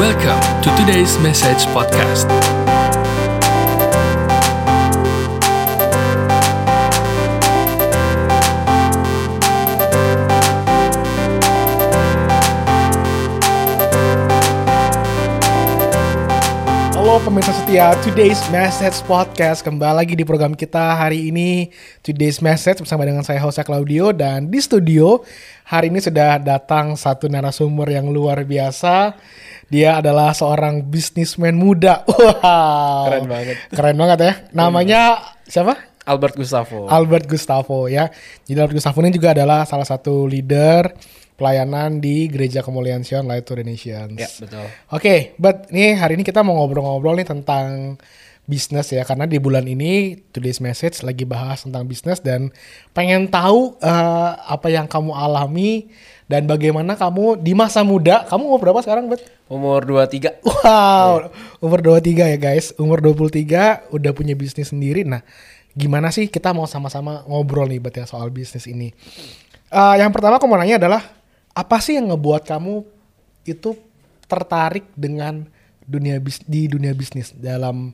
Welcome to today's message podcast. Halo pemirsa setia Today's Message Podcast Kembali lagi di program kita hari ini Today's Message bersama dengan saya Jose Claudio Dan di studio hari ini sudah datang satu narasumber yang luar biasa Dia adalah seorang bisnismen muda Wow Keren banget. Keren banget ya Namanya siapa? Albert Gustavo. Albert Gustavo ya. Jadi Albert Gustavo ini juga adalah salah satu leader pelayanan di Gereja Kemuliaan Sion Light to the Nations. ya, betul. Oke, but nih hari ini kita mau ngobrol-ngobrol nih tentang bisnis ya karena di bulan ini today's message lagi bahas tentang bisnis dan pengen tahu eh, apa yang kamu alami dan bagaimana kamu di masa muda. Kamu umur berapa sekarang, Bet? Umur 23. Wow, umur 23 ya guys. Umur 23 udah punya bisnis sendiri. Nah, gimana sih kita mau sama-sama ngobrol nih Bet ya soal bisnis ini. Eh, yang pertama aku mau nanya adalah apa sih yang ngebuat kamu itu tertarik dengan dunia bis di dunia bisnis dalam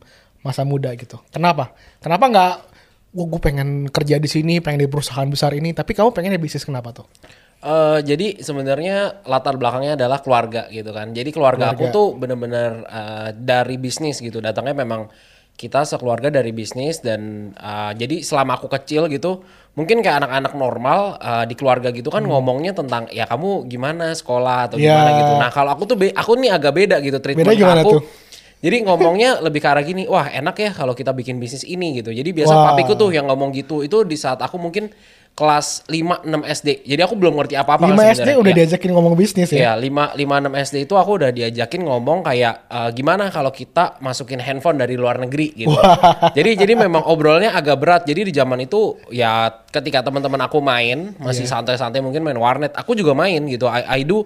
masa muda gitu? Kenapa? Kenapa nggak gue pengen kerja di sini, pengen di perusahaan besar ini, tapi kamu pengen di bisnis kenapa tuh? Eh, jadi sebenarnya latar belakangnya adalah keluarga gitu kan. Jadi keluarga, aku Keluarga. tuh bener-bener eh, dari bisnis gitu. Datangnya memang kita sekeluarga dari bisnis dan eh, jadi selama aku kecil gitu, mungkin kayak anak-anak normal eh, di keluarga gitu kan ngomongnya tentang ya kamu gimana sekolah atau Hmm. Ya. gimana gitu. Nah kalau aku tuh be- aku nih agak beda gitu treatment Beda aku. tuh? Jadi ngomongnya lebih ke arah gini, wah enak ya kalau kita bikin bisnis ini gitu. Jadi biasa Wah. papiku tuh yang ngomong gitu. Itu di saat aku mungkin kelas 5 6 SD. Jadi aku belum ngerti apa-apa 5 kan SD udah Iya. diajakin ngomong bisnis ya? Iya, 5 5 6 SD itu aku udah diajakin ngomong kayak eh, gimana kalau kita masukin handphone dari luar negeri gitu. jadi jadi memang obrolnya agak berat. Jadi di zaman itu ya ketika teman-teman aku main masih Iya. santai-santai mungkin main warnet, aku juga main gitu. I, I do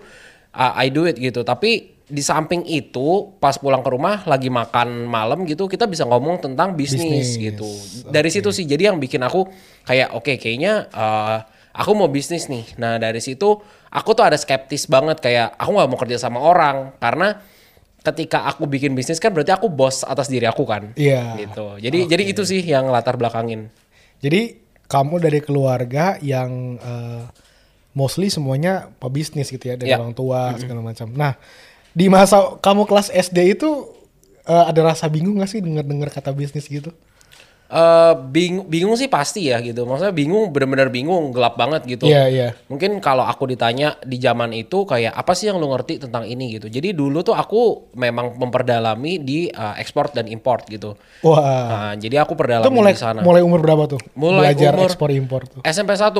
uh, I do it gitu. Tapi di samping itu pas pulang ke rumah lagi makan malam gitu kita bisa ngomong tentang bisnis, Bisnis, gitu. Dari situ sih jadi yang bikin aku kayak oke kayaknya eh, aku mau bisnis nih. Nah dari situ aku tuh ada skeptis banget kayak aku nggak mau kerja sama orang karena ketika aku bikin bisnis kan berarti aku bos atas diri aku kan. Iya. Gitu. Jadi jadi itu sih yang latar belakangin. Jadi kamu dari keluarga yang eh, mostly semuanya pebisnis gitu ya dari Ya. orang tua segala macam. Nah di masa kamu kelas SD itu eh, ada rasa bingung gak sih dengar-dengar kata bisnis gitu? eh bingung, bingung sih pasti ya gitu. Maksudnya bingung bener-bener bingung, gelap banget gitu. Iya iya. Mungkin kalau aku ditanya di zaman itu kayak apa sih yang lu ngerti tentang ini gitu. Jadi dulu tuh aku memang memperdalami di uh, ekspor dan import gitu. Wah Nah, jadi aku perdalami itu mulai di sana. mulai umur berapa tuh? Mulai Belajar umur- ekspor impor tuh. SMP 1.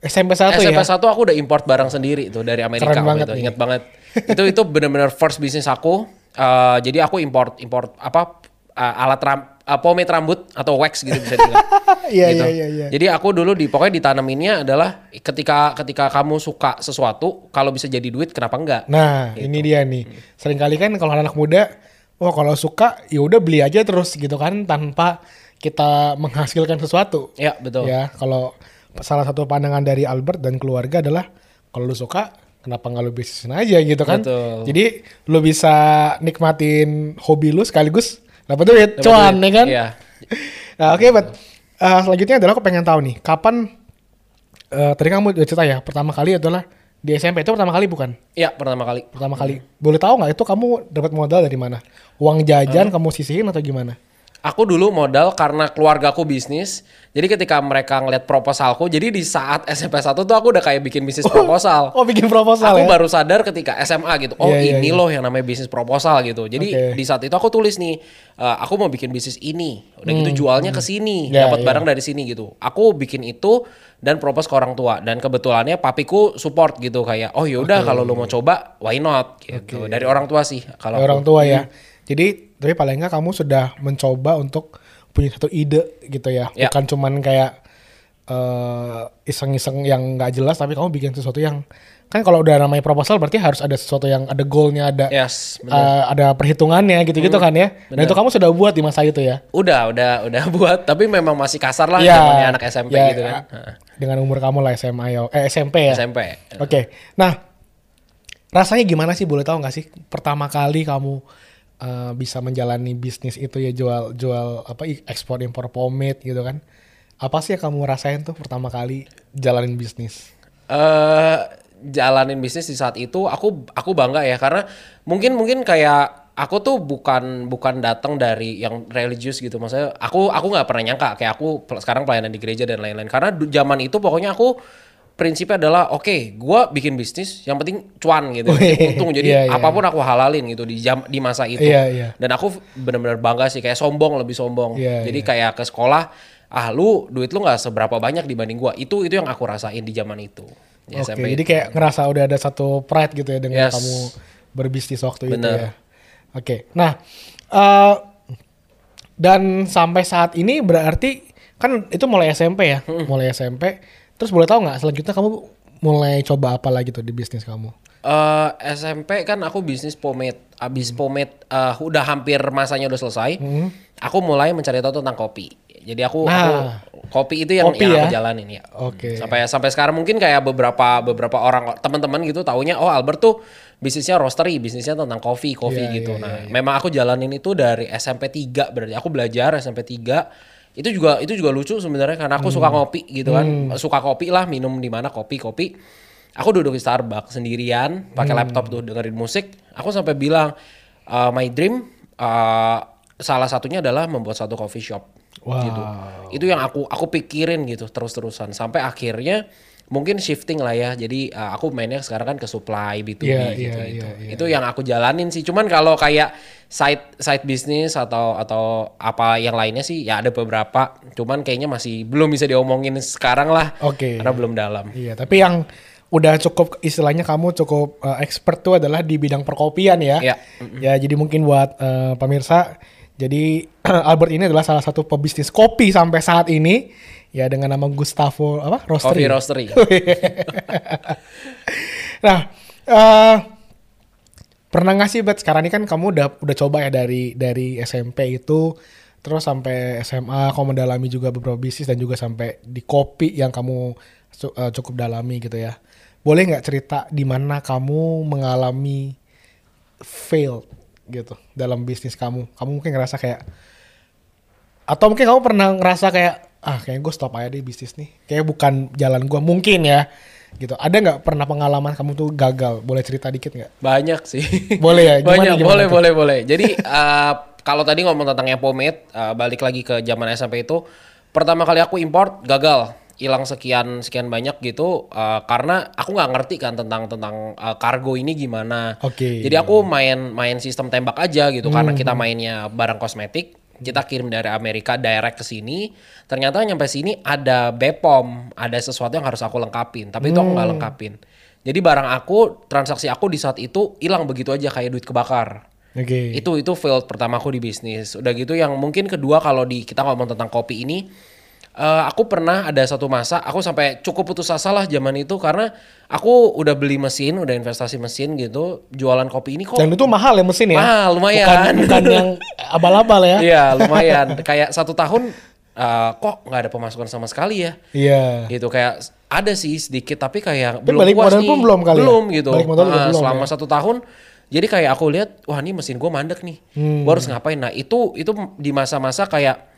SMP satu SMP ya. 1 aku udah import barang sendiri tuh dari Amerika Keren banget itu. nih. Ingat banget. Itu itu benar-benar first bisnis aku. Uh, jadi aku import import apa uh, alat ram, uh, pomade rambut atau wax gitu bisa dibilang. Iya gitu. iya iya. iya. Jadi aku dulu di pokoknya ditanaminnya adalah ketika ketika kamu suka sesuatu kalau bisa jadi duit kenapa enggak? Nah Gitu. ini dia nih. Seringkali kan kalau anak muda, wah kalau suka ya udah beli aja terus gitu kan tanpa kita menghasilkan sesuatu. Ya betul. Ya, kalau salah satu pandangan dari Albert dan keluarga adalah kalau lu suka, kenapa nggak lu bisnisin aja gitu kan? Betul. Jadi lu bisa nikmatin hobi lu sekaligus dapat duit, cuan duit. ya kan? Iya. Nah, oke, but uh, selanjutnya adalah aku pengen tahu nih, kapan uh, tadi kamu udah cerita ya, pertama kali adalah di SMP itu pertama kali bukan? Iya, pertama kali. Pertama kali. Boleh tahu nggak itu kamu dapat modal dari mana? Uang jajan kamu sisihin atau gimana? Aku dulu modal karena keluargaku bisnis. Jadi ketika mereka ngeliat proposalku, jadi di saat SMP 1 tuh aku udah kayak bikin bisnis proposal. Oh, bikin proposal aku ya? baru sadar ketika SMA gitu. Oh, Iya, iya, ini iya. loh yang namanya bisnis proposal gitu. Jadi Oke. di saat itu aku tulis nih, eh, aku mau bikin bisnis ini. Udah gitu jualnya ke sini, Hmm, Ya, dapat ya. barang dari sini gitu. Aku bikin itu dan propose ke orang tua dan kebetulannya papiku support gitu kayak, "Oh yaudah kalau lu mau coba, why not?" gitu. Dari orang tua sih kalau orang aku. tua ya. Jadi tapi paling nggak kamu sudah mencoba untuk punya satu ide gitu ya, Ya. bukan cuman kayak eh, iseng-iseng yang nggak jelas, tapi kamu bikin sesuatu yang kan kalau udah namanya proposal berarti harus ada sesuatu yang ada goalnya, ada Yes, bener. eh, ada perhitungannya gitu-gitu kan ya. Dan itu kamu sudah buat di masa itu ya. Udah, udah, udah buat, tapi memang masih kasar lah Ya, zamannya anak SMP ya, gitu kan. Heeh. Dengan umur kamu lah SMA ya, eh SMP ya. SMP. Oke, nah rasanya gimana sih boleh tahu nggak sih pertama kali kamu uh, bisa menjalani bisnis itu ya jual jual apa ekspor impor pomade gitu kan. Apa sih yang kamu rasain tuh pertama kali jalanin bisnis? Eh jalanin bisnis di saat itu aku aku bangga ya karena mungkin mungkin kayak aku tuh bukan bukan datang dari yang religius gitu. Maksudnya aku aku nggak pernah nyangka kayak aku sekarang pelayanan di gereja dan lain-lain. Karena zaman itu pokoknya aku prinsipnya adalah oke gua bikin bisnis yang penting cuan gitu Wih, untung jadi iya, iya. apa pun aku halalin gitu di jam di masa itu Iya, iya. dan aku benar-benar bangga sih kayak sombong lebih sombong Iya, jadi iya. kayak ke sekolah ah lu duit lu nggak seberapa banyak dibanding gua itu itu yang aku rasain di zaman itu di Oke, SMP jadi kayak ngerasa udah ada satu pride gitu ya dengan Yes. kamu berbisnis waktu itu Bener. ya. Oke, nah eh, dan sampai saat ini berarti kan itu mulai SMP ya, mulai SMP. Terus boleh tahu nggak selanjutnya kamu mulai coba apa lagi tuh di bisnis kamu? Eh, SMP kan aku bisnis pomade. Abis pomade eh, udah hampir masanya udah selesai. Aku mulai mencari tahu tentang kopi. Jadi aku, Nah. aku kopi itu yang, Kopi yang ya? aku jalanin ya. Oke. Sampai sampai sekarang mungkin kayak beberapa beberapa orang teman-teman gitu taunya oh Albert tuh bisnisnya roastery, bisnisnya tentang kopi, kopi Iya, gitu. iya, nah, memang aku jalanin itu dari SMP 3 berarti. Aku belajar SMP 3 itu juga itu juga lucu sebenarnya karena aku suka Hmm. ngopi gitu kan. Suka kopi lah, minum di mana kopi-kopi. Aku duduk di Starbucks sendirian, pakai Hmm. laptop tuh dengerin musik. Aku sampai bilang "Uh, my dream uh, salah satunya adalah membuat satu coffee shop Wow. gitu. Itu yang aku aku pikirin gitu terus-terusan sampai akhirnya mungkin shifting lah ya. Jadi uh, aku mainnya sekarang kan ke supply B2B Iya, gitu, iya, gitu. iya, iya. Itu yang aku jalanin sih. Cuman kalau kayak side side business atau atau apa yang lainnya sih ya ada beberapa. Cuman kayaknya masih belum bisa diomongin sekarang lah. Oke. Karena belum dalam. Iya, tapi yang udah cukup istilahnya kamu cukup uh, expert tuh adalah di bidang perkopian ya. Iya. Ya, jadi mungkin buat uh, pemirsa, jadi Albert ini adalah salah satu pebisnis kopi sampai saat ini ya dengan nama Gustavo apa? Roastery. Coffee roastery. Nah, eh pernah nggak sih, Bet? Sekarang ini kan kamu udah udah coba ya dari dari SMP itu, terus sampai SMA, kamu mendalami juga beberapa bisnis dan juga sampai di kopi yang kamu eh, cukup dalami gitu ya. Boleh nggak cerita di mana kamu mengalami fail gitu dalam bisnis kamu? Kamu mungkin ngerasa kayak atau mungkin kamu pernah ngerasa kayak ah kayak gue stop aja deh bisnis nih kayak bukan jalan gue mungkin ya gitu ada nggak pernah pengalaman kamu tuh gagal boleh cerita dikit nggak Banyak sih. Boleh ya? Gimana, Banyak, gimana boleh, tuh? boleh, boleh. Jadi eh, kalau tadi ngomong tentang yang pomade, eh, balik lagi ke zaman SMP itu, pertama kali aku import gagal, hilang sekian sekian banyak gitu, eh, karena aku nggak ngerti kan tentang tentang eh, kargo ini gimana. Oke. Jadi aku main main sistem tembak aja gitu, karena Hmm. kita mainnya barang kosmetik. Kita kirim dari Amerika direct ke sini. Ternyata nyampe sini ada Bepom, ada sesuatu yang harus aku lengkapin. Tapi itu aku Hmm. nggak lengkapin. Jadi barang aku, transaksi aku di saat itu hilang begitu aja kayak duit kebakar. oke Itu itu failed pertama aku di bisnis. Udah gitu yang mungkin kedua kalau di kita ngomong tentang kopi ini, eh, aku pernah ada satu masa aku sampai cukup putus asa lah zaman itu karena aku udah beli mesin, udah investasi mesin gitu, jualan kopi ini kok dan itu mahal ya mesin ya Mahal, lumayan. bukan, bukan yang abal-abal ya Iya lumayan. kayak satu tahun eh, kok nggak ada pemasukan sama sekali ya. iya Gitu kayak ada sih sedikit tapi kayak Tapi belum balik puas modal nih. pun belum kali ya? Belum gitu. Balik modal Ah, belum selama ya? satu tahun. Jadi kayak aku lihat wah ini mesin gue mandek nih. Hmm. Gue harus ngapain? Nah itu itu di masa-masa kayak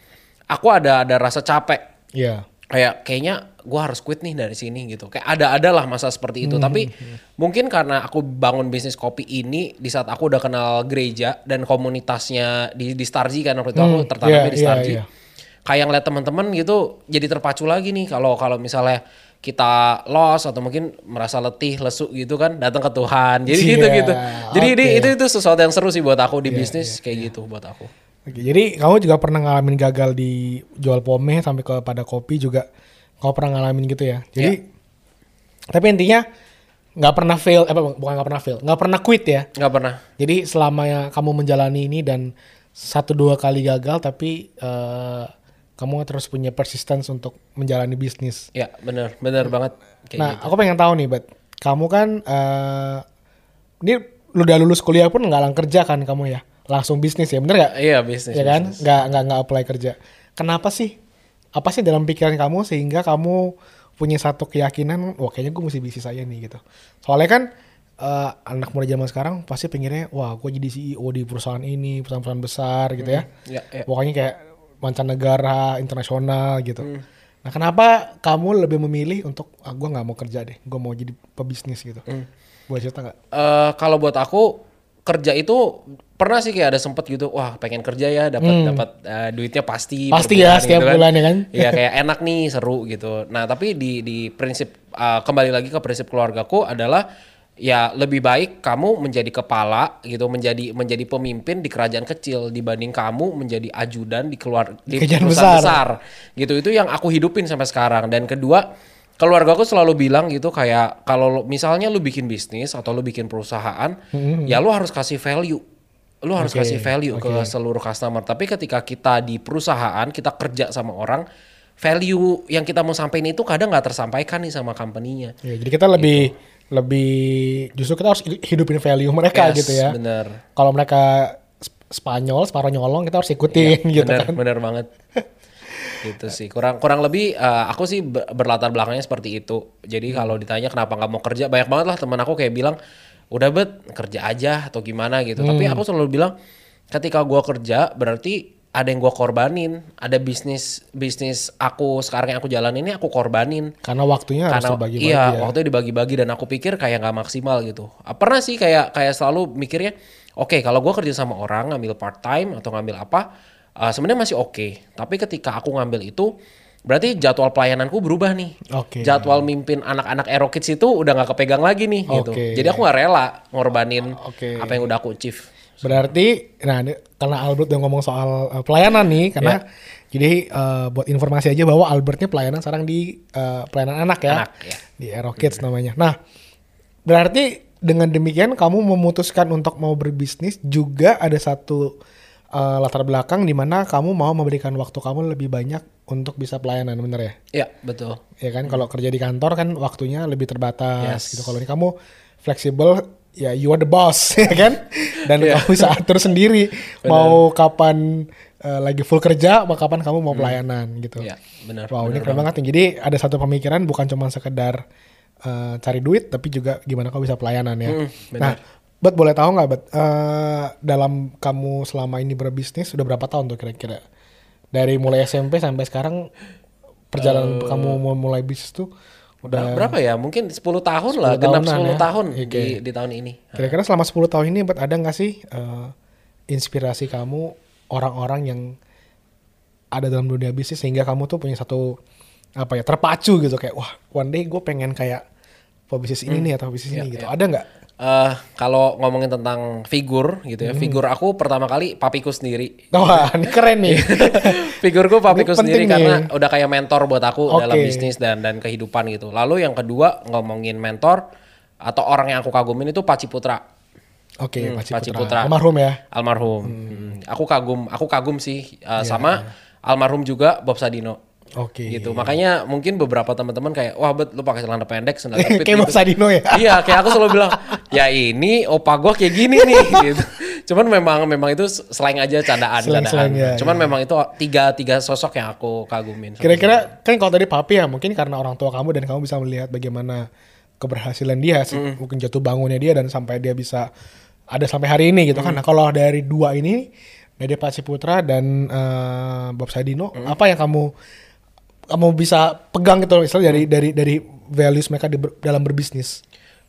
aku ada ada rasa capek. Iya. Kayak kayaknya gue harus quit nih dari sini gitu. Kayak ada ada lah masa seperti Hmm, itu tapi mungkin karena aku bangun bisnis kopi ini di saat aku udah kenal gereja dan komunitasnya di di Starji kan waktu itu aku Hmm, tertanamnya iya, di Starji. iya, iya. kayak ngeliat teman-teman gitu jadi terpacu lagi nih kalau kalau misalnya kita loss atau mungkin merasa letih lesu gitu kan datang ke Tuhan. Jadi Iya, gitu gitu jadi ini- oke. itu itu sesuatu yang seru sih buat aku di bisnis kayak gitu buat aku Oke, jadi kamu juga pernah ngalamin gagal di jual pomade sampai kepada kopi juga kamu pernah ngalamin gitu ya. Jadi tapi intinya nggak pernah fail, eh, bukan nggak pernah fail, nggak pernah quit ya. nggak pernah Jadi selama ya kamu menjalani ini dan satu dua kali gagal tapi eh, kamu terus punya persistence untuk menjalani bisnis. ya bener bener banget kayak nah, gitu aku pengen tahu nih, Bet. Kamu kan eh ini lu udah lulus kuliah pun nggak lang kerja kan kamu ya? Langsung bisnis ya, bener nggak? iya bisnis ya kan nggak nggak nggak apply kerja kenapa sih apa sih dalam pikiran kamu sehingga kamu punya satu keyakinan wah kayaknya gue mesti bisnis aja nih gitu soalnya kan eh, anak muda zaman sekarang pasti pengennya wah gue jadi CEO di perusahaan ini perusahaan-perusahaan besar gitu ya. Ya, ya. Pokoknya kayak mancanegara, internasional gitu. Nah kenapa kamu lebih memilih untuk ah, gue nggak mau kerja deh, gue mau jadi pebisnis gitu. Boleh cerita nggak? Eh, kalau buat aku kerja itu pernah sih kayak ada sempet gitu wah pengen kerja ya dapat dapat eh, duitnya pasti Hmm. Pasti ya, setiap bulan ya kan? Iya kayak enak nih seru gitu nah tapi di di prinsip eh, kembali lagi ke prinsip keluargaku adalah ya lebih baik kamu menjadi kepala gitu menjadi menjadi pemimpin di kerajaan kecil dibanding kamu menjadi ajudan di keluar di Kerajaan perusahaan besar. besar gitu itu yang aku hidupin sampai sekarang dan kedua keluarga aku selalu bilang gitu kayak kalau misalnya lu bikin bisnis atau lu bikin perusahaan ya lu harus kasih value lu harus Hmm. Oke, kasih value ke oke. seluruh customer tapi ketika kita di perusahaan kita kerja sama orang value yang kita mau sampaikan itu kadang nggak tersampaikan nih sama company-nya Ya, jadi kita lebih lebih justru kita harus hidupin value mereka Yes, gitu ya. bener Kalau mereka Sp- Spanyol, separuh nyolong kita harus ikutin gitu bener kan. bener banget gitu sih. Kurang kurang lebih eh, aku sih ber- berlatar belakangnya seperti itu. Jadi kalau ditanya kenapa nggak mau kerja banyak banget lah teman aku kayak bilang udah bet kerja aja atau gimana gitu. Tapi aku selalu bilang ketika gua kerja berarti ada yang gua korbanin. Ada bisnis bisnis aku sekarang yang aku jalan ini aku korbanin. Karena waktunya harus karena dibagi-bagi iya ya. waktunya dibagi-bagi dan aku pikir kayak nggak maksimal gitu. Ah, pernah sih kayak kayak selalu mikirnya oke kalau gua kerja sama orang ngambil part time atau ngambil apa ah, sebenarnya masih oke tapi ketika aku ngambil itu berarti jadwal pelayananku berubah nih Oke. jadwal mimpin anak-anak Aero Kids itu udah nggak kepegang lagi nih gitu Oke. jadi aku nggak rela ngorbanin Oke. apa yang udah aku achieve Berarti, nah karena Albert udah ngomong soal uh, pelayanan nih, karena jadi uh, buat informasi aja bahwa Albertnya pelayanan sekarang di uh, pelayanan anak ya, Anak, ya. di Aero Kids namanya. Nah, berarti dengan demikian kamu memutuskan untuk mau berbisnis juga ada satu uh, latar belakang di mana kamu mau memberikan waktu kamu lebih banyak untuk bisa pelayanan, bener ya? ya betul. Ya kan? Kalau kerja di kantor kan waktunya lebih terbatas Yes. gitu. Kalau ini kamu fleksibel ya you are the boss ya kan? Dan Iya. kamu bisa atur sendiri mau kapan eh, lagi full kerja mau kapan kamu mau pelayanan gitu. Ya benar wow ini benar keren banget. nih. Jadi ada satu pemikiran bukan cuma sekedar eh, cari duit tapi juga gimana kamu bisa pelayanan ya. Hmm, nah Bet boleh tahu nggak Bet eh, dalam kamu selama ini berbisnis sudah berapa tahun tuh kira-kira dari mulai SMP sampai sekarang perjalanan Eh. kamu mau mulai bisnis tuh udah berapa ya mungkin 10 tahun lah 10 genap tahunan 10 ya. tahun Oke. di, di tahun ini Kira-kira selama 10 tahun ini Bet ada nggak sih eh, inspirasi kamu orang-orang yang ada dalam dunia bisnis sehingga kamu tuh punya satu apa ya terpacu gitu kayak wah one day gue pengen kayak pebisnis ini nih atau bisnis ini gitu ada nggak? Eh kalau ngomongin tentang figur gitu Hmm. ya, figur aku pertama kali papiku sendiri. Wah ini keren nih. Figurku papiku sendiri nih. karena udah kayak mentor buat aku Oke. dalam bisnis dan dan kehidupan gitu. Lalu yang kedua ngomongin mentor atau orang yang aku kagumin itu Paci Putra. Oke Hmm, Paci Paci Putra. Putra. Almarhum ya. Almarhum. Hmm, Aku kagum, aku kagum sih eh, sama almarhum juga Bob Sadino. Oke. Gitu. Makanya mungkin beberapa teman-teman kayak wah bet lu pakai celana pendek sendal jepit Kayak gitu. Mas Adino ya. iya, kayak aku selalu bilang, ya ini opa gua kayak gini nih gitu. Cuman memang memang itu selain aja candaan candaan. Slang-slang, ya, Cuman ya. memang itu tiga tiga sosok yang aku kagumin. Kira-kira kan kalau tadi papi ya mungkin karena orang tua kamu dan kamu bisa melihat bagaimana keberhasilan dia, sih, mungkin jatuh bangunnya dia dan sampai dia bisa ada sampai hari ini gitu kan. Nah kalau dari dua ini dari Paci Putra dan eh, Bob Sadino, apa yang kamu kamu bisa pegang gitu istilah dari dari dari values mereka di dalam berbisnis.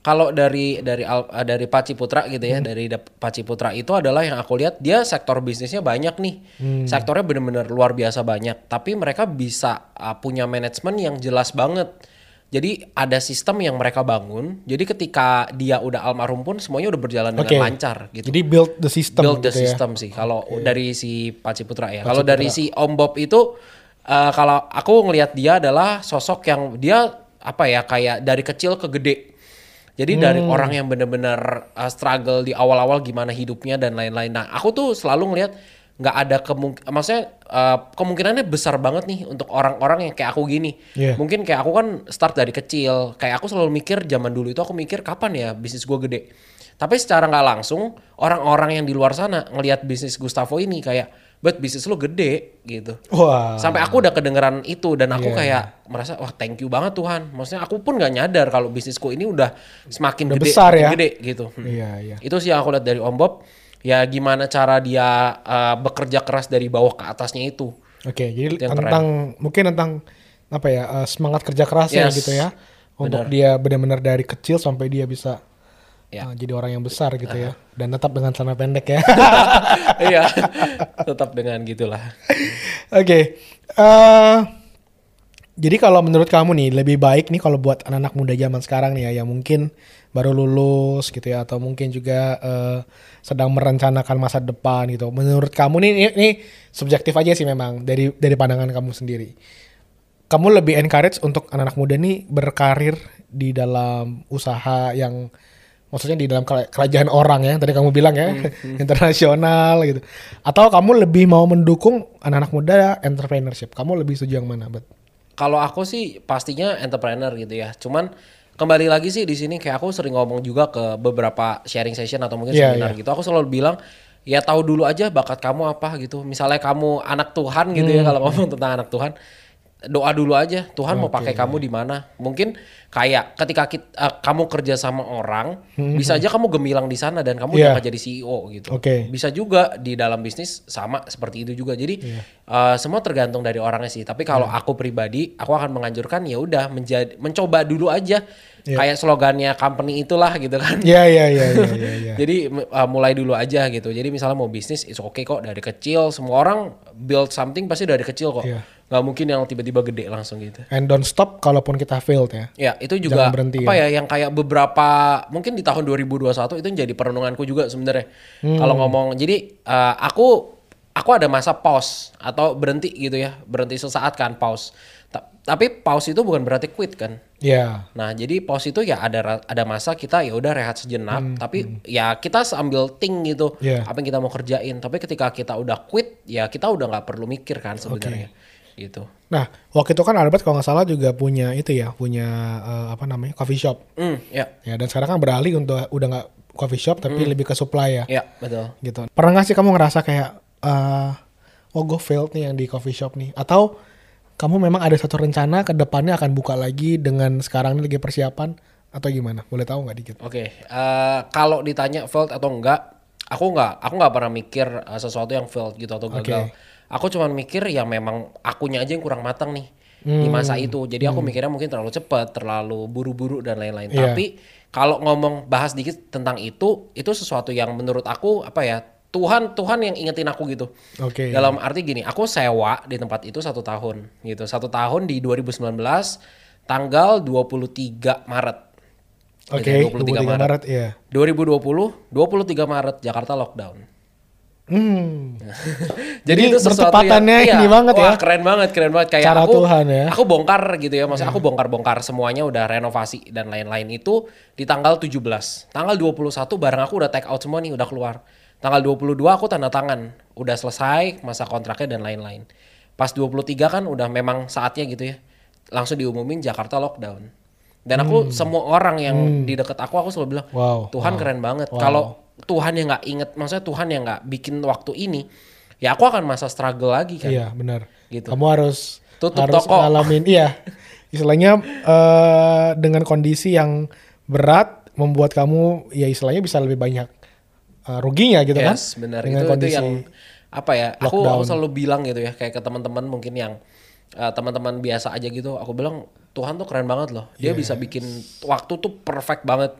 Kalau dari dari Al- eh, dari Paci Putra gitu ya, dari da- Paci Putra itu adalah yang aku lihat dia sektor bisnisnya banyak nih. Sektornya bener-bener luar biasa banyak, tapi mereka bisa uh, punya manajemen yang jelas banget. Jadi ada sistem yang mereka bangun. Jadi ketika dia udah almarhum pun semuanya udah berjalan dengan Oke. lancar gitu. Jadi build the system. build the gitu ya. system sih kalau dari si Paci Putra ya. Kalau dari si Om Bob itu eh, kalau aku ngelihat dia adalah sosok yang dia apa ya kayak dari kecil ke gede. Jadi dari Hmm. orang yang bener-bener uh, struggle di awal-awal gimana hidupnya dan lain-lain. Nah, aku tuh selalu ngelihat nggak ada kemungkinan, maksudnya uh, kemungkinannya besar banget nih untuk orang-orang yang kayak aku gini. Iya. Mungkin kayak aku kan start dari kecil. Kayak aku selalu mikir zaman dulu itu aku mikir kapan ya bisnis gue gede. Tapi secara nggak langsung orang-orang yang di luar sana ngelihat bisnis Gustavo ini kayak but bisnis lo gede gitu. Wah. Sampai aku udah kedengeran itu dan aku Iya, kayak merasa wah thank you banget Tuhan. Maksudnya aku pun nggak nyadar kalau bisnisku ini udah semakin Udah gede, besar ya. gede gitu. Hmm. Iya, iya. Itu sih yang aku lihat dari Om Bob. Ya gimana cara dia uh, bekerja keras dari bawah ke atasnya itu. Oke, jadi Itu tentang mungkin tentang apa ya eh, semangat kerja kerasnya Yes, gitu ya, untuk dia benar-benar dari kecil sampai dia bisa Ya. eh, jadi orang yang besar gitu ya, dan tetap dengan celana pendek ya. Iya, tetap dengan gitulah. Oke, eh, jadi kalau menurut kamu nih lebih baik nih kalau buat anak-anak muda zaman sekarang nih ya, yang mungkin baru lulus gitu ya, atau mungkin juga eh, sedang merencanakan masa depan gitu. Menurut kamu nih, ini, ini subjektif aja sih memang dari dari pandangan kamu sendiri. Kamu lebih encourage untuk anak-anak muda nih berkarir di dalam usaha yang maksudnya di dalam kera- kerajaan orang ya, tadi kamu bilang ya, internasional gitu. Atau kamu lebih mau mendukung anak-anak muda entrepreneurship? Kamu lebih setuju yang mana, Bet? Kalau aku sih pastinya entrepreneur gitu ya. Cuman kembali lagi sih di sini kayak aku sering ngomong juga ke beberapa sharing session atau mungkin Iya, seminar iya. gitu. Aku selalu bilang ya tahu dulu aja bakat kamu apa gitu. Misalnya kamu anak Tuhan gitu Hmm. ya kalau ngomong tentang anak Tuhan doa dulu aja Tuhan mau pakai kamu di mana mungkin kayak ketika kit- eh, kamu kerja sama orang bisa aja kamu gemilang di sana dan kamu Hmm. Iya. nggak jadi CEO gitu Oke. bisa juga di dalam bisnis sama seperti itu juga jadi eh, semua tergantung dari orangnya sih tapi kalau Iya. aku pribadi aku akan menganjurkan ya udah menjadi mencoba dulu aja kayak slogannya company itulah gitu kan Iya, iya, iya, iya, iya. iya. jadi uh, mulai dulu aja gitu. Jadi misalnya mau bisnis, it's okay kok dari kecil. Semua orang build something pasti dari kecil kok. Iya. Nggak mungkin yang tiba-tiba gede langsung gitu. And don't stop kalaupun kita failed ya. Ya itu juga Jangan berhenti apa ya. yang kayak beberapa mungkin di tahun 2021 itu jadi perenunganku juga sebenarnya. Hmm. Kalau ngomong jadi uh, aku aku ada masa pause atau berhenti gitu ya, berhenti sesaat kan pause. Ta- tapi pause itu bukan berarti quit kan. Iya. Nah, jadi pause itu ya ada ada masa kita ya udah rehat sejenak, tapi ya kita sambil think gitu Hmm, Iya. apa yang kita mau kerjain. Tapi ketika kita udah quit, ya kita udah nggak perlu mikir kan sebenarnya. Gitu. Nah, waktu itu kan Albert kalau nggak salah juga punya itu ya, punya eh, apa namanya coffee shop. Hmm, ya. Ya, dan sekarang kan beralih untuk udah nggak coffee shop tapi lebih ke supply ya. Ya, betul. Gitu. Pernah nggak sih kamu ngerasa kayak, eh oh gue failed nih yang di coffee shop nih? Atau kamu memang ada satu rencana ke depannya akan buka lagi dengan sekarang ini lagi persiapan atau gimana? Boleh tahu nggak dikit? Oke, eh, kalau ditanya failed atau enggak, aku nggak aku nggak pernah mikir eh, sesuatu yang failed gitu atau gagal. Aku cuma mikir ya memang akunya aja yang kurang matang nih di masa itu. Jadi aku mikirnya mungkin terlalu cepat, terlalu buru-buru dan lain-lain. Iya. Tapi kalau ngomong bahas dikit tentang itu, itu sesuatu yang menurut aku apa ya Tuhan Tuhan yang ingetin aku gitu. Oke. Dalam arti gini, aku sewa di tempat itu satu tahun gitu. Satu tahun di 2019 tanggal 23 Maret. Oke, Gitu, 23 Maret, iya. 2020, 23 Maret Jakarta lockdown. Hmm. Jadi, itu sesuatu yang, ini banget ya. wah, keren banget, keren banget kayak Cara aku Tuhan ya. aku bongkar gitu ya, maksudnya aku bongkar-bongkar semuanya udah renovasi dan lain-lain itu di tanggal 17. Tanggal 21 barang aku udah take out semua nih, udah keluar. Tanggal 22 aku tanda tangan, udah selesai masa kontraknya dan lain-lain. Pas 23 kan udah memang saatnya gitu ya. Langsung diumumin Jakarta lockdown. Dan aku semua orang yang di deket aku aku selalu bilang, Hmm. Wow, Tuhan wow, keren banget. wow. Kalau Tuhan yang nggak inget, maksudnya Tuhan yang nggak bikin waktu ini, ya aku akan masa struggle lagi kan. Iya, benar. Gitu. Kamu harus Tutup harus toko. ngalamin iya. Istilahnya eh, dengan kondisi yang berat membuat kamu ya istilahnya bisa lebih banyak eh, ruginya gitu kan. Yes, benar. Dengan Itu, itu kondisi yang apa ya? Aku, lockdown. aku selalu bilang gitu ya, kayak ke teman-teman mungkin yang uh, teman-teman biasa aja gitu. Aku bilang Tuhan tuh keren banget loh. Dia bisa bikin waktu tuh perfect banget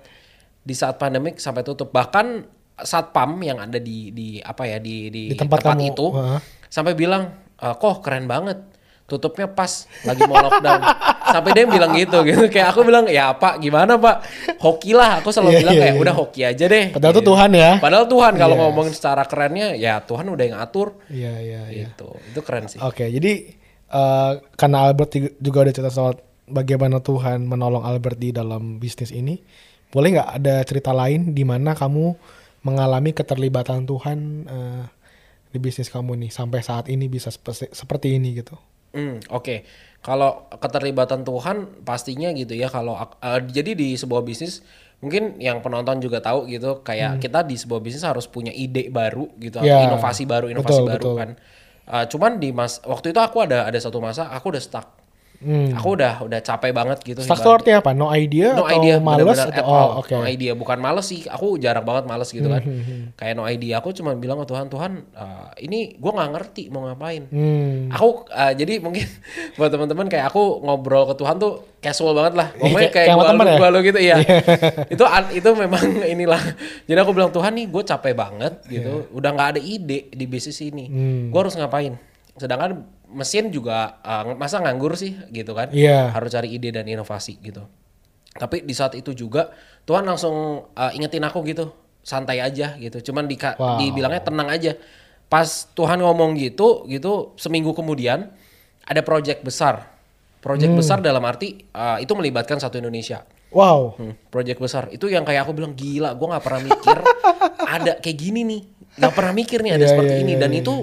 di saat pandemik sampai tutup. Bahkan satpam yang ada di di apa ya di di, Di tempat kamu, itu heeh. sampai bilang "Eh, kok keren banget. Tutupnya pas lagi mau lockdown. sampai dia bilang gitu gitu. Kayak aku bilang ya Pak gimana Pak? Hoki lah. Aku selalu Iya, bilang iya, kayak iya. udah hoki aja deh. Padahal tuh Gitu. Tuhan ya. Padahal Tuhan kalau Yes. ngomongin secara kerennya ya Tuhan udah yang atur Iya, iya, iya. gitu. Itu keren sih. Oke, jadi eh, karena Albert juga- juga udah cerita soal bagaimana Tuhan menolong Albert di dalam bisnis ini, boleh nggak ada cerita lain di mana kamu mengalami keterlibatan Tuhan eh, di bisnis kamu nih sampai saat ini bisa seperti, seperti ini gitu? Hmm, oke. Kalau keterlibatan Tuhan pastinya gitu ya kalau eh, jadi di sebuah bisnis mungkin yang penonton juga tahu gitu kayak kita di sebuah bisnis harus punya ide baru gitu Hmm. Ya, inovasi baru inovasi betul, baru betul. kan Uh, cuman di mas waktu itu aku ada ada satu masa aku udah stuck Hmm. aku udah udah capek banget gitu Stuck tuh artinya apa? No idea no atau idea males atau at oh oke. no idea. Bukan males sih aku jarang banget males gitu kan. Hmm, kayak no idea. Aku cuma bilang ke Tuhan Tuhan uh, ini gue nggak ngerti mau ngapain. Hmm. aku uh, jadi mungkin buat teman-teman kayak aku ngobrol ke Tuhan tuh casual banget lah. Ngomongnya Kayak- kayak, kayak gua temen lu, ya? gua lu gitu iya. Itu an- itu memang inilah. Jadi aku bilang Tuhan nih gue capek banget gitu. Udah nggak ada ide di bisnis ini. Hmm. gue harus ngapain? Sedangkan mesin juga uh, masa nganggur sih gitu kan Iya. harus cari ide dan inovasi gitu. Tapi di saat itu juga Tuhan langsung uh, ingetin aku gitu, santai aja gitu. Cuman di Wow. dibilangnya tenang aja. Pas Tuhan ngomong gitu, gitu seminggu kemudian ada project besar. Project Hmm. besar dalam arti uh, itu melibatkan satu Indonesia. Wow. Hmm, project besar itu yang kayak aku bilang gila, gue nggak pernah mikir ada kayak gini nih, nggak pernah mikir nih ada Iya, seperti iya, ini iya, dan iya. itu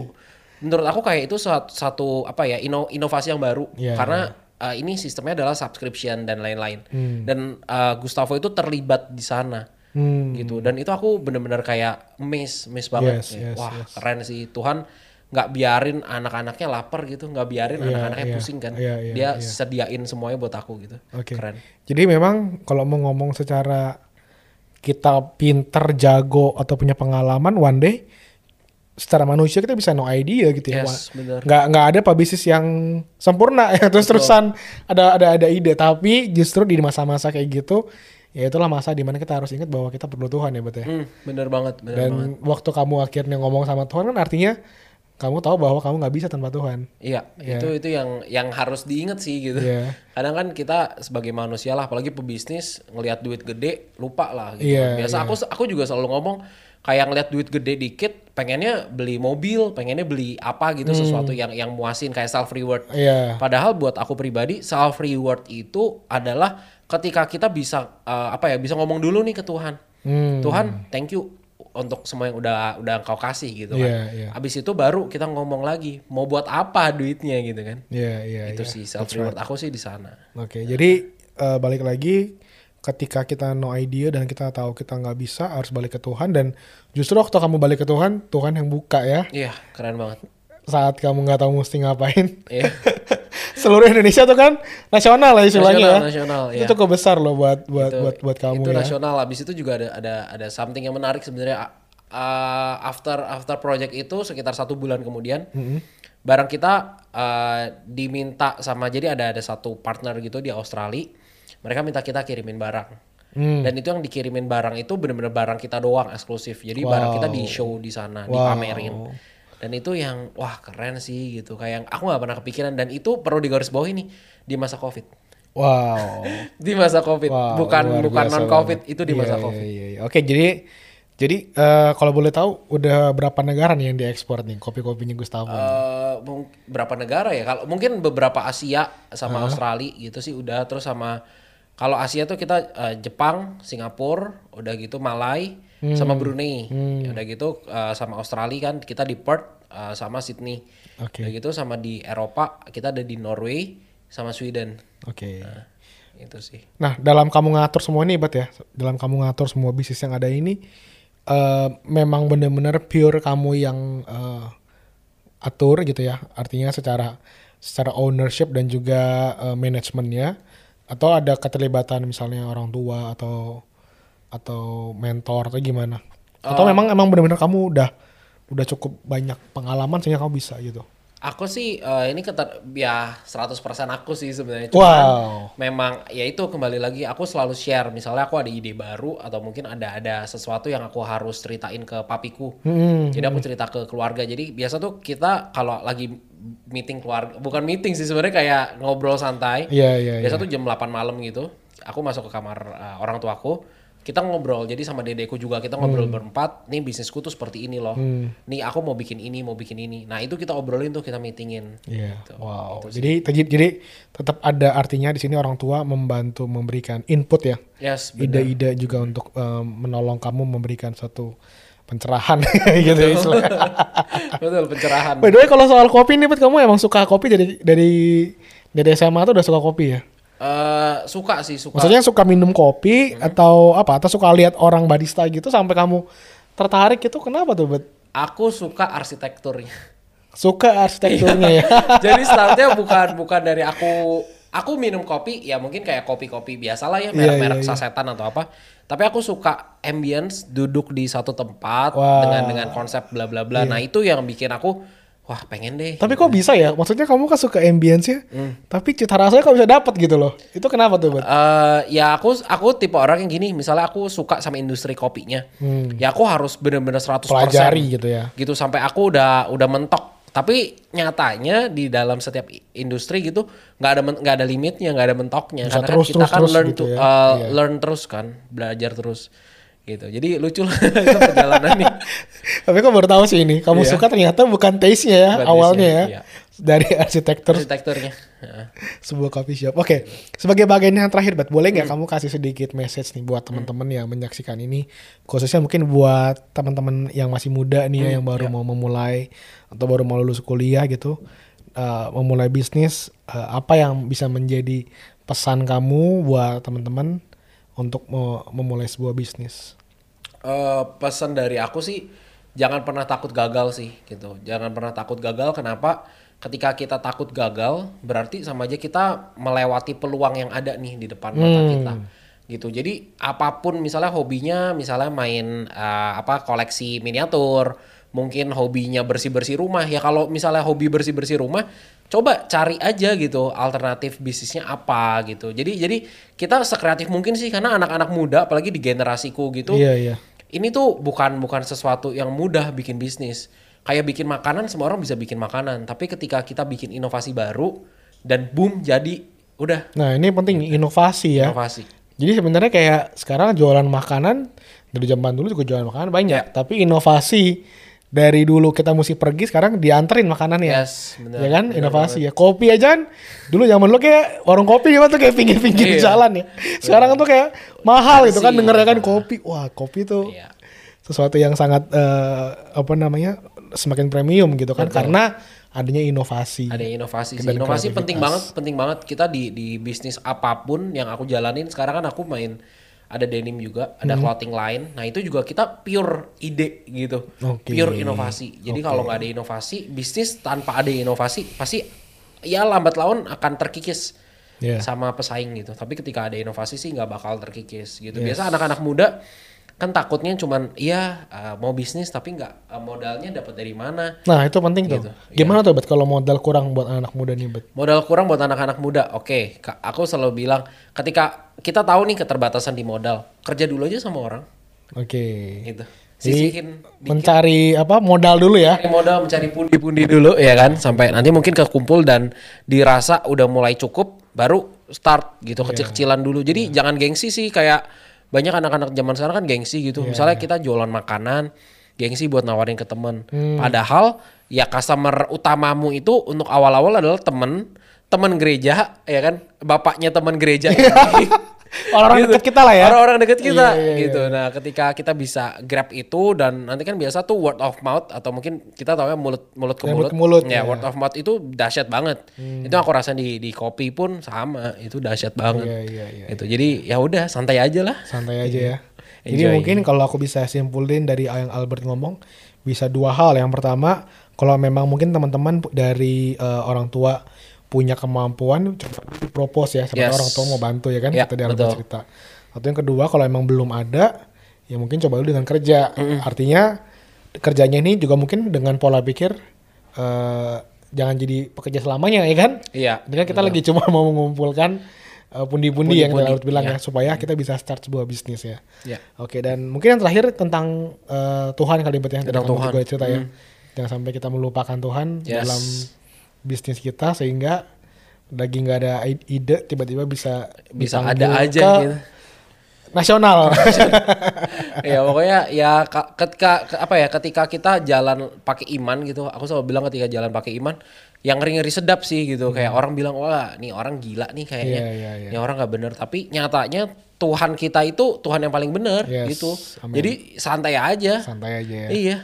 menurut aku kayak itu satu, satu apa ya ino- inovasi yang baru. Iya, karena uh, ini sistemnya adalah subscription dan lain-lain. Hmm. dan uh, Gustavo itu terlibat di sana. Hmm. gitu. Dan itu aku bener-bener kayak miss miss banget. Yes, yes, wah yes. keren sih. Tuhan nggak biarin anak-anaknya lapar gitu. Nggak biarin Iya, anak-anaknya iya, pusing kan. Iya, iya, dia iya. sediain semuanya buat aku gitu. Oke. keren. Jadi memang kalau mau ngomong secara kita pinter, jago atau punya pengalaman one day secara manusia kita bisa no idea gitu ya. Yes, bener. Nggak nggak ada pebisnis yang sempurna ya terus terusan ada ada ada ide tapi justru di masa-masa kayak gitu ya itulah masa di mana kita harus ingat bahwa kita perlu Tuhan ya betul ya. Hmm, bener banget bener Dan banget waktu kamu akhirnya ngomong sama Tuhan kan artinya kamu tahu bahwa kamu nggak bisa tanpa Tuhan. Iya, itu itu yang yang harus diingat sih gitu. Iya. Kadang kan kita sebagai manusia lah, apalagi pebisnis ngelihat duit gede lupa lah gitu. Iya, Biasa aku aku juga selalu ngomong kayak ngelihat duit gede dikit, pengennya beli mobil, pengennya beli apa gitu sesuatu yang yang muasin kayak self reward. Hmm. Iya. Padahal buat aku pribadi self reward itu adalah ketika kita bisa eh, apa ya bisa ngomong dulu nih ke Tuhan. Hmm. Tuhan, thank you untuk semua yang udah udah engkau kasih gitu kan. Iya, iya. Abis itu baru kita ngomong lagi mau buat apa duitnya gitu kan. Iya, iya, itu iya. sih self reward aku sih di sana. Oke, jadi eh, balik lagi ketika kita no idea dan kita tahu kita nggak bisa harus balik ke Tuhan dan justru waktu kamu balik ke Tuhan, Tuhan yang buka ya Iya, keren banget. saat kamu nggak tahu mesti ngapain. Iya. Seluruh Indonesia tuh kan nasional lah istilahnya Nasional, ya. nasional, Itu iya. cukup besar loh buat buat Itu- buat buat kamu itu ya. nasional. Abis itu juga ada ada ada something yang menarik sebenarnya. Uh, after after project itu sekitar satu bulan kemudian, Mm-hmm. barang kita uh, diminta sama jadi ada ada satu partner gitu di Australia. Mereka minta kita kirimin barang. Hmm. Dan itu yang dikirimin barang itu bener-bener barang kita doang eksklusif. Jadi barang kita di show di sana, Wow. dipamerin. Dan itu yang wah keren sih gitu. Kayak yang aku nggak pernah kepikiran dan itu perlu digarisbawahi nih di masa Covid. Wow. Di masa Covid, Wow, bukan luar bukan non Covid, banget. itu di masa iya, Covid. iya, iya. Oke, jadi jadi eh, kalau boleh tahu udah berapa negara nih yang diekspor nih kopi-kopinya Gustavo? Mung- berapa negara ya? Kalau mungkin beberapa Asia sama Australia gitu sih udah terus sama kalau Asia tuh kita eh, Jepang, Singapura, udah gitu Malai sama Brunei. Udah gitu eh, sama Australia kan kita di Perth eh, sama Sydney. Oke. Udah gitu sama di Eropa kita ada di Norway sama Sweden. Oke. Nah, itu sih. Nah, dalam kamu ngatur semua ini, Bat ya, dalam kamu ngatur semua bisnis yang ada ini, eh, memang benar-benar pure kamu yang eh, atur gitu ya, artinya secara secara ownership dan juga eh, manajemennya, atau ada keterlibatan misalnya orang tua atau atau mentor atau gimana? Atau memang emang benar-benar kamu udah udah cukup banyak pengalaman sehingga kamu bisa gitu? Aku sih eh, ini keter ya 100% aku sih sebenarnya. Cuman Wow. memang ya itu kembali lagi aku selalu share misalnya aku ada ide baru atau mungkin ada ada sesuatu yang aku harus ceritain ke papiku. Hmm. Jadi aku cerita ke keluarga. Jadi biasa tuh kita kalau lagi meeting keluarga bukan meeting sih sebenarnya kayak ngobrol santai. Iya, iya, Biasa tuh jam 8 malam gitu. Aku masuk ke kamar eh, orang tuaku. Kita ngobrol. Jadi sama dedeku juga kita ngobrol Hmm. berempat. Nih bisnisku tuh seperti ini loh. Nih aku mau bikin ini, mau bikin ini. Nah, itu kita obrolin tuh kita meetingin. Iya. Gitu. Wow. Jadi jadi jadi tetap ada artinya di sini orang tua membantu memberikan input ya. Yes. Ide-ide juga untuk em, menolong kamu memberikan suatu pencerahan gitu ya istilahnya. Betul, pencerahan. By the way kalau soal kopi nih Put, kamu emang suka kopi dari dari dari SMA tuh udah suka kopi ya? Eh, suka sih suka. Maksudnya suka minum kopi atau apa? Atau suka lihat orang barista gitu sampai kamu tertarik itu kenapa tuh, Bet? Aku suka arsitekturnya. Suka arsitekturnya ya. Jadi startnya bukan bukan dari aku aku minum kopi ya mungkin kayak kopi-kopi biasa lah ya Iya, merek-merek iya, iya. sasetan atau apa. Tapi aku suka ambience duduk di satu tempat. Iya. dengan dengan konsep bla bla bla. Nah, itu yang bikin aku wah pengen deh. Tapi kok bisa ya? Maksudnya kamu kan suka ambience ya, Hmm. tapi cita rasanya kok bisa dapat gitu loh. Itu kenapa tuh, Bet? Eh, ya aku aku tipe orang yang gini, misalnya aku suka sama industri kopinya. Ya aku harus bener-bener 100% Hmm. Pelajari gitu ya. Gitu sampai aku udah udah mentok. Tapi nyatanya di dalam setiap industri gitu nggak ada nggak ada limitnya, nggak ada mentoknya. Bisa Karena terus, kan kita terus, kan terus learn gitu to ya. uh, Iya. learn terus kan, belajar terus gitu. Jadi lucu lah itu perjalanannya. Tapi kok baru tahu sih ini, kamu Iya. suka ternyata bukan taste-nya ya Bukan awalnya ya. iya. Dari arsitektur Arsitekturnya. Sebuah coffee shop. Oke, sebagai bagian yang terakhir, Bet, boleh Hmm. nggak kamu kasih sedikit message nih buat teman-teman yang menyaksikan ini, khususnya mungkin buat teman-teman yang masih muda nih ya, Hmm, yang baru iya. mau memulai atau baru mau lulus kuliah gitu, eh, memulai bisnis, eh, apa yang bisa menjadi pesan kamu buat teman-teman untuk memulai sebuah bisnis? Eh, pesan dari aku sih jangan pernah takut gagal sih gitu. Jangan pernah takut gagal. Kenapa? Ketika kita takut gagal, berarti sama aja kita melewati peluang yang ada nih di depan mata kita. Gitu. Jadi apa pun misalnya hobinya, misalnya main eh, apa koleksi miniatur, mungkin hobinya bersih-bersih rumah. Ya kalau misalnya hobi bersih-bersih rumah, coba cari aja gitu alternatif bisnisnya apa gitu. Jadi jadi kita sekreatif mungkin sih karena anak-anak muda apalagi di generasiku gitu Iya, iya. Ini tuh bukan bukan sesuatu yang mudah bikin bisnis. Kayak bikin makanan semua orang bisa bikin makanan, tapi ketika kita bikin inovasi baru dan boom jadi udah Nah, ini penting inovasi ya. inovasi. Jadi sebenarnya kayak sekarang jualan makanan dari zaman dulu juga jualan makanan banyak, tapi inovasi dari dulu kita mesti pergi sekarang dianterin makanannya. Yes, benar, ya kan? benar inovasi ya. Kopi aja kan dulu zaman dulu kayak warung kopi gimana tuh kayak pinggir-pinggir Iya. jalan ya. Sekarang tuh kayak mahal gitu kan dengernya kan kopi. Wah, kopi tuh Iya. sesuatu yang sangat eh, apa namanya? semakin premium gitu kan karena adanya inovasi. Ada inovasi sih. Inovasi penting banget, penting banget kita di di bisnis apa pun yang aku jalanin sekarang kan aku main ada denim juga, ada Hmm. clothing line. Nah, itu juga kita pure ide gitu. Oke. Pure inovasi. Jadi kalau nggak ada inovasi, bisnis tanpa ada inovasi pasti ya lambat laun akan terkikis. Iya. sama pesaing gitu. Tapi ketika ada inovasi sih nggak bakal terkikis gitu. Biasa anak-anak muda kan takutnya cuman iya uh, mau bisnis tapi nggak uh, modalnya dapat dari mana. Nah, itu penting tuh. Gitu, Gimana tuh, Bet, kalau modal kurang buat anak muda nih, Bet? Modal kurang buat anak-anak muda. Oke, Kak, aku selalu bilang ketika kita tahu nih keterbatasan di modal, kerja dulu aja sama orang Oke. gitu. Jadi Sisihin mencari apa modal dulu ya. Cari modal mencari pundi-pundi dulu ya kan sampai nanti mungkin kekumpul dan dirasa udah mulai cukup baru start gitu kecil-kecilan dulu. Jadi jangan gengsi sih kayak banyak anak-anak zaman sekarang kan gengsi gitu. Misalnya kita jualan makanan, gengsi buat nawarin ke temen. Padahal ya customer utamamu itu untuk awal-awal adalah temen, temen gereja ya kan, bapaknya temen gereja. Orang-orang dekat kita lah ya. Orang-orang deket kita Iya, iya, iya. gitu. Nah, ketika kita bisa grab itu dan nanti kan biasa tuh word of mouth atau mungkin kita tahu ya mulut mulut ke Ya, mulut. mulut ke mulut, ya, ya. word of mouth itu dahsyat banget. Itu aku rasa di di kopi pun sama, itu dahsyat banget. Iya, iya, iya. Gitu. Jadi ya udah santai aja lah. Santai aja ya. Jadi Enjoy. mungkin kalau aku bisa simpulin dari yang Albert ngomong bisa dua hal. Yang pertama, kalau memang mungkin teman-teman dari eh, orang tua punya kemampuan coba propose ya sama Yes. orang tua mau bantu ya kan Ya, kita betul. cerita. Atau yang kedua kalau emang belum ada ya mungkin coba dulu dengan kerja. Artinya kerjanya ini juga mungkin dengan pola pikir eh, jangan jadi pekerja selamanya ya kan? Iya. Ini kan kita lagi cuma mau mengumpulkan uh, pundi-pundi yang Pundi-pundi, Albert bilang iya. ya supaya kita bisa start sebuah bisnis ya. Ya. Oke dan mungkin yang terakhir tentang uh, Tuhan kali tadi Tentang Tuhan. juga cerita ya. Jangan sampai kita melupakan Tuhan Yes. dalam bisnis kita sehingga lagi nggak ada ide tiba-tiba bisa Bisa ada aja gitu. nasional. ya pokoknya ya ka- ketika ke- apa ya ketika kita jalan pakai iman gitu aku selalu bilang ketika jalan pakai iman yang ngeri-ngeri sedap sih gitu kayak orang bilang wah nih orang gila nih kayaknya Hmm. Iya, iya, iya. ini orang nggak bener tapi nyatanya Tuhan kita itu Tuhan yang paling bener Yes, gitu amin. jadi santai aja Santai aja ya. iya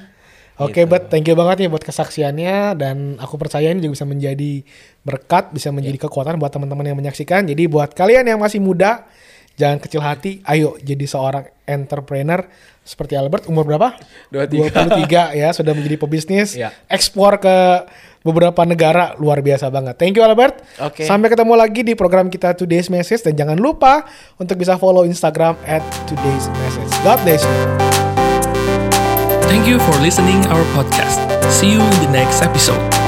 Oke, Gitu. but thank you banget nih buat kesaksiannya dan aku percaya ini juga bisa menjadi berkat, bisa menjadi kekuatan buat teman-teman yang menyaksikan. Jadi buat kalian yang masih muda, jangan kecil hati, ayo jadi seorang entrepreneur seperti Albert umur berapa? 23. 23 ya, sudah menjadi pebisnis, Ya. ekspor ke beberapa negara luar biasa banget. Thank you Albert. Oke. Sampai ketemu lagi di program kita Today's Message dan jangan lupa untuk bisa follow Instagram at Today's Message. God bless you. Thank you for listening our podcast. See you in the next episode.